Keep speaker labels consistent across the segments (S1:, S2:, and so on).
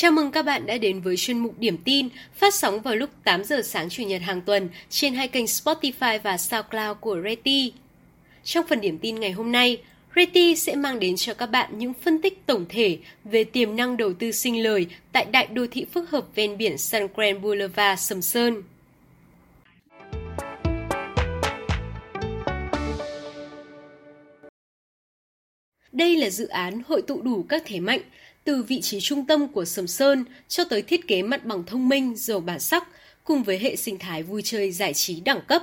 S1: Chào mừng các bạn đã đến với chuyên mục Điểm tin phát sóng vào lúc 8 giờ sáng Chủ nhật hàng tuần trên hai kênh Spotify và SoundCloud của Reti. Trong phần điểm tin ngày hôm nay, Reti sẽ mang đến cho các bạn những phân tích tổng thể về tiềm năng đầu tư sinh lời tại đại đô thị phức hợp ven biển Sun Grand Boulevard Sầm Sơn. Đây là dự án hội tụ đủ các thế mạnh, từ vị trí trung tâm của Sầm Sơn cho tới thiết kế mặt bằng thông minh, giàu bản sắc, cùng với hệ sinh thái vui chơi giải trí đẳng cấp.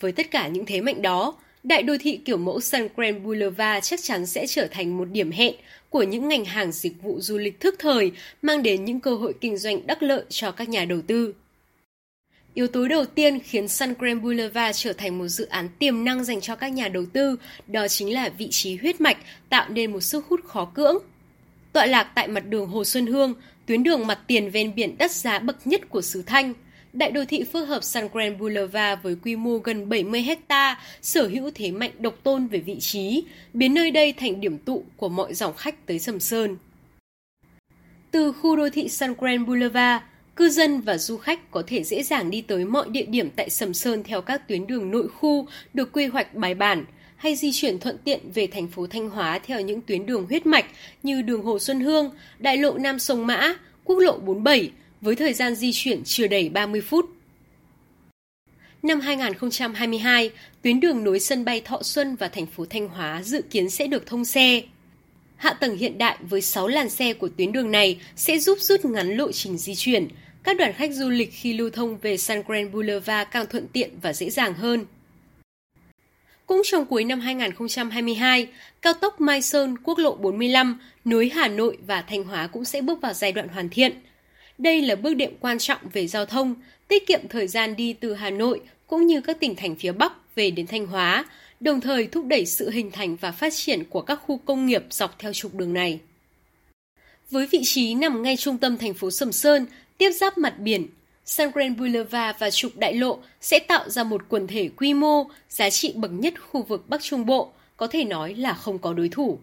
S1: Với tất cả những thế mạnh đó, đại đô thị kiểu mẫu Sun Grand Boulevard chắc chắn sẽ trở thành một điểm hẹn của những ngành hàng dịch vụ du lịch thức thời, mang đến những cơ hội kinh doanh đắc lợi cho các nhà đầu tư. Yếu tố đầu tiên khiến Sun Grand Boulevard trở thành một dự án tiềm năng dành cho các nhà đầu tư, đó chính là vị trí huyết mạch tạo nên một sức hút khó cưỡng. Tọa lạc tại mặt đường Hồ Xuân Hương, tuyến đường mặt tiền ven biển đắt giá bậc nhất của xứ Thanh, đại đô thị phức hợp Sun Grand Boulevard với quy mô gần 70 hecta sở hữu thế mạnh độc tôn về vị trí, biến nơi đây thành điểm tụ của mọi dòng khách tới Sầm Sơn. Từ khu đô thị Sun Grand Boulevard, cư dân và du khách có thể dễ dàng đi tới mọi địa điểm tại Sầm Sơn theo các tuyến đường nội khu được quy hoạch bài bản, hay di chuyển thuận tiện về thành phố Thanh Hóa theo những tuyến đường huyết mạch như đường Hồ Xuân Hương, đại lộ Nam Sông Mã, quốc lộ 47 với thời gian di chuyển chưa đầy 30 phút. Năm 2022, tuyến đường nối sân bay Thọ Xuân và thành phố Thanh Hóa dự kiến sẽ được thông xe. Hạ tầng hiện đại với 6 làn xe của tuyến đường này sẽ giúp rút ngắn lộ trình di chuyển. Các đoàn khách du lịch khi lưu thông về Sun Grand Boulevard càng thuận tiện và dễ dàng hơn. Cũng trong cuối năm 2022, cao tốc Mai Sơn, quốc lộ 45 nối Hà Nội và Thanh Hóa cũng sẽ bước vào giai đoạn hoàn thiện. Đây là bước đệm quan trọng về giao thông, tiết kiệm thời gian đi từ Hà Nội cũng như các tỉnh thành phía Bắc về đến Thanh Hóa, đồng thời thúc đẩy sự hình thành và phát triển của các khu công nghiệp dọc theo trục đường này. Với vị trí nằm ngay trung tâm thành phố Sầm Sơn, tiếp giáp mặt biển, Sun Grand Boulevard và trục đại lộ sẽ tạo ra một quần thể quy mô, giá trị bậc nhất khu vực Bắc Trung Bộ, có thể nói là không có đối thủ.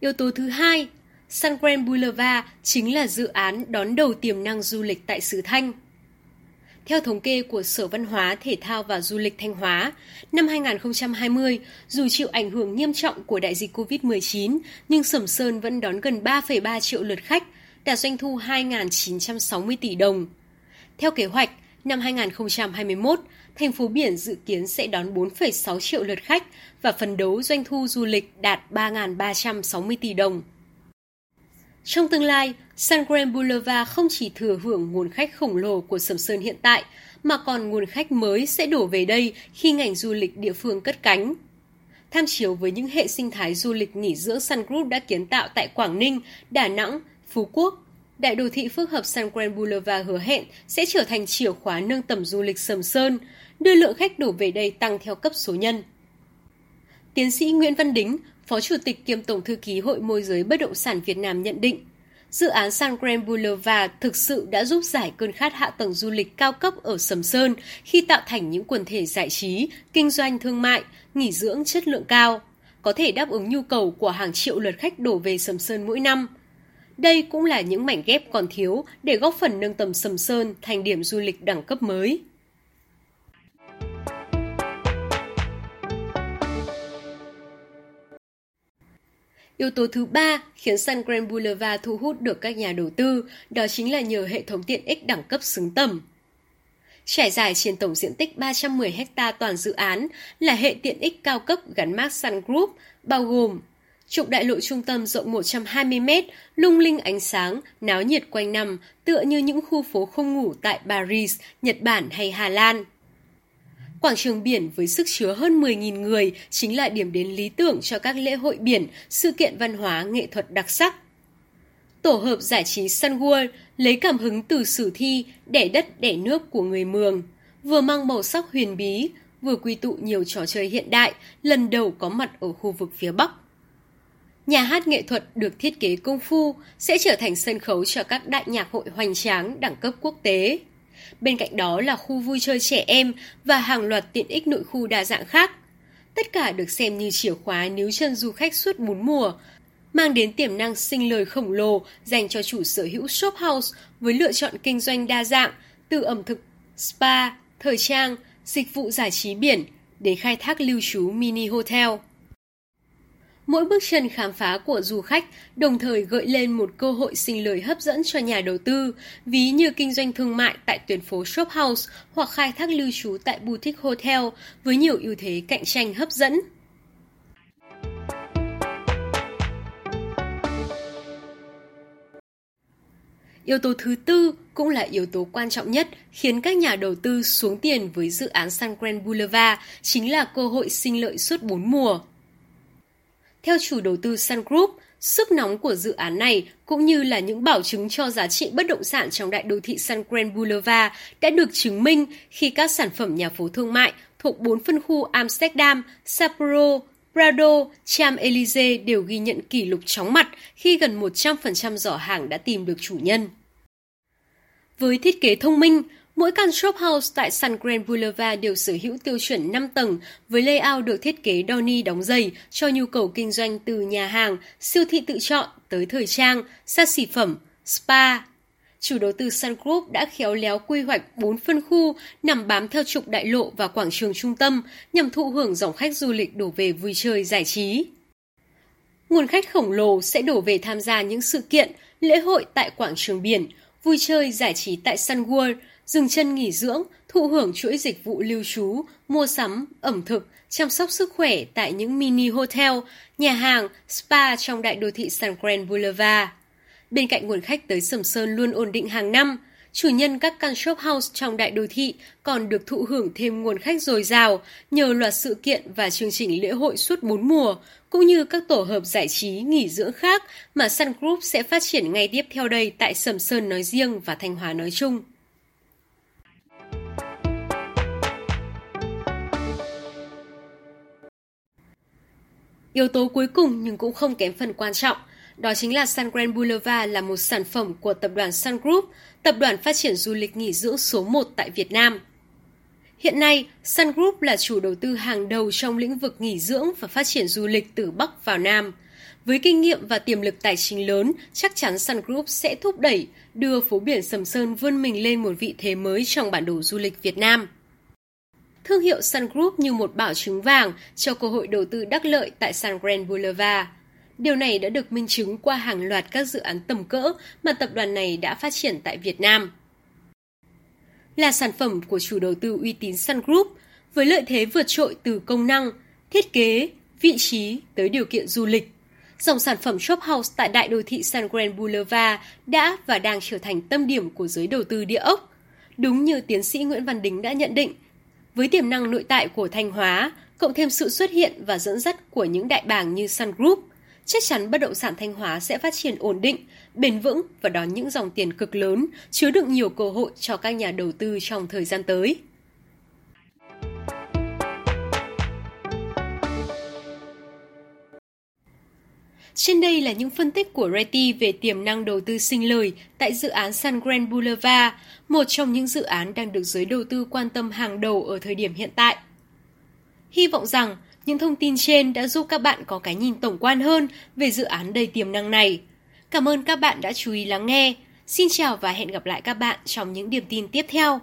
S1: Yếu tố thứ hai, Sun Grand Boulevard chính là dự án đón đầu tiềm năng du lịch tại xứ Thanh – theo thống kê của Sở Văn hóa, Thể thao và Du lịch Thanh Hóa, năm 2020, dù chịu ảnh hưởng nghiêm trọng của đại dịch COVID-19, nhưng Sầm Sơn vẫn đón gần 3,3 triệu lượt khách, đạt doanh thu 2.960 tỷ đồng. Theo kế hoạch, năm 2021, thành phố biển dự kiến sẽ đón 4,6 triệu lượt khách và phấn đấu doanh thu du lịch đạt 3.360 tỷ đồng. Trong tương lai, Sun Grand Boulevard không chỉ thừa hưởng nguồn khách khổng lồ của Sầm Sơn hiện tại, mà còn nguồn khách mới sẽ đổ về đây khi ngành du lịch địa phương cất cánh. Tham chiếu với những hệ sinh thái du lịch nghỉ dưỡng Sun Group đã kiến tạo tại Quảng Ninh, Đà Nẵng, Phú Quốc, đại đô thị phức hợp Sun Grand Boulevard hứa hẹn sẽ trở thành chìa khóa nâng tầm du lịch Sầm Sơn, đưa lượng khách đổ về đây tăng theo cấp số nhân. Tiến sĩ Nguyễn Văn Đính, Phó Chủ tịch kiêm Tổng Thư ký Hội môi giới bất động sản Việt Nam nhận định, dự án Sun Grand Boulevard thực sự đã giúp giải cơn khát hạ tầng du lịch cao cấp ở Sầm Sơn khi tạo thành những quần thể giải trí, kinh doanh thương mại, nghỉ dưỡng chất lượng cao, có thể đáp ứng nhu cầu của hàng triệu lượt khách đổ về Sầm Sơn mỗi năm. Đây cũng là những mảnh ghép còn thiếu để góp phần nâng tầm Sầm Sơn thành điểm du lịch đẳng cấp mới. Yếu tố thứ ba khiến Sun Grand Boulevard thu hút được các nhà đầu tư, đó chính là nhờ hệ thống tiện ích đẳng cấp xứng tầm. Trải dài trên tổng diện tích 310 ha toàn dự án là hệ tiện ích cao cấp gắn mác Sun Group, bao gồm trục đại lộ trung tâm rộng 120 m, lung linh ánh sáng, náo nhiệt quanh năm, tựa như những khu phố không ngủ tại Paris, Nhật Bản hay Hà Lan. Quảng trường biển với sức chứa hơn 10.000 người chính là điểm đến lý tưởng cho các lễ hội biển, sự kiện văn hóa, nghệ thuật đặc sắc. Tổ hợp giải trí Sun World lấy cảm hứng từ sử thi đẻ đất đẻ nước của người Mường, vừa mang màu sắc huyền bí, vừa quy tụ nhiều trò chơi hiện đại, lần đầu có mặt ở khu vực phía Bắc. Nhà hát nghệ thuật được thiết kế công phu sẽ trở thành sân khấu cho các đại nhạc hội hoành tráng đẳng cấp quốc tế. Bên cạnh đó là khu vui chơi trẻ em và hàng loạt tiện ích nội khu đa dạng khác. tất cả được xem như chìa khóa níu chân du khách suốt bốn mùa, mang đến tiềm năng sinh lời khổng lồ dành cho chủ sở hữu shop house với lựa chọn kinh doanh đa dạng từ ẩm thực, spa, thời trang, dịch vụ giải trí biển đến khai thác lưu trú mini hotel. Mỗi bước chân khám phá của du khách đồng thời gợi lên một cơ hội sinh lời hấp dẫn cho nhà đầu tư, ví như kinh doanh thương mại tại tuyến phố Shop House hoặc khai thác lưu trú tại boutique hotel với nhiều ưu thế cạnh tranh hấp dẫn. Yếu tố thứ tư cũng là yếu tố quan trọng nhất khiến các nhà đầu tư xuống tiền với dự án Sun Grand Boulevard chính là cơ hội sinh lợi suốt 4 mùa. Theo chủ đầu tư Sun Group, sức nóng của dự án này cũng như là những bảo chứng cho giá trị bất động sản trong đại đô thị Sun Grand Boulevard đã được chứng minh khi các sản phẩm nhà phố thương mại thuộc bốn phân khu Amsterdam, Sapporo, Prado, Cham Elise đều ghi nhận kỷ lục chóng mặt khi gần 100% giỏ hàng đã tìm được chủ nhân. Với thiết kế thông minh, mỗi căn shop house tại Sun Grand Boulevard đều sở hữu tiêu chuẩn 5 tầng với layout được thiết kế đo ni đóng giày cho nhu cầu kinh doanh từ nhà hàng, siêu thị tự chọn tới thời trang, xa xỉ phẩm, spa, chủ đầu tư Sun Group đã khéo léo quy hoạch 4 phân khu nằm bám theo trục đại lộ và quảng trường trung tâm nhằm thụ hưởng dòng khách du lịch đổ về vui chơi giải trí. Nguồn khách khổng lồ sẽ đổ về tham gia những sự kiện, lễ hội tại quảng trường biển, vui chơi giải trí tại Sun World, dừng chân nghỉ dưỡng, thụ hưởng chuỗi dịch vụ lưu trú, mua sắm, ẩm thực, chăm sóc sức khỏe tại những mini hotel, nhà hàng, spa trong đại đô thị San Grand Boulevard. Bên cạnh nguồn khách tới Sầm Sơn luôn ổn định hàng năm, chủ nhân các căn shop house trong đại đô thị còn được thụ hưởng thêm nguồn khách dồi dào nhờ loạt sự kiện và chương trình lễ hội suốt 4 mùa, cũng như các tổ hợp giải trí nghỉ dưỡng khác mà Sun Group sẽ phát triển ngay tiếp theo đây tại Sầm Sơn nói riêng và Thanh Hóa nói chung. Yếu tố cuối cùng nhưng cũng không kém phần quan trọng – đó chính là Sun Grand Boulevard là một sản phẩm của tập đoàn Sun Group, tập đoàn phát triển du lịch nghỉ dưỡng số 1 tại Việt Nam. Hiện nay, Sun Group là chủ đầu tư hàng đầu trong lĩnh vực nghỉ dưỡng và phát triển du lịch từ Bắc vào Nam. Với kinh nghiệm và tiềm lực tài chính lớn, chắc chắn Sun Group sẽ thúc đẩy, đưa phố biển Sầm Sơn vươn mình lên một vị thế mới trong bản đồ du lịch Việt Nam. Thương hiệu Sun Group như một bảo chứng vàng cho cơ hội đầu tư đắc lợi tại Sun Grand Boulevard. Điều này đã được minh chứng qua hàng loạt các dự án tầm cỡ mà tập đoàn này đã phát triển tại Việt Nam. Là sản phẩm của chủ đầu tư uy tín Sun Group, với lợi thế vượt trội từ công năng, thiết kế, vị trí tới điều kiện du lịch. Dòng sản phẩm shop house tại đại đô thị Sun Grand Boulevard đã và đang trở thành tâm điểm của giới đầu tư địa ốc. Đúng như tiến sĩ Nguyễn Văn Đính đã nhận định, với tiềm năng nội tại của Thanh Hóa, cộng thêm sự xuất hiện và dẫn dắt của những đại bàng như Sun Group – chắc chắn bất động sản Thanh Hóa sẽ phát triển ổn định, bền vững và đón những dòng tiền cực lớn, chứa đựng nhiều cơ hội cho các nhà đầu tư trong thời gian tới. Trên đây là những phân tích của Reti về tiềm năng đầu tư sinh lời tại dự án Sun Grand Boulevard, một trong những dự án đang được giới đầu tư quan tâm hàng đầu ở thời điểm hiện tại. Hy vọng rằng những thông tin trên đã giúp các bạn có cái nhìn tổng quan hơn về dự án đầy tiềm năng này. Cảm ơn các bạn đã chú ý lắng nghe. Xin chào và hẹn gặp lại các bạn trong những điểm tin tiếp theo.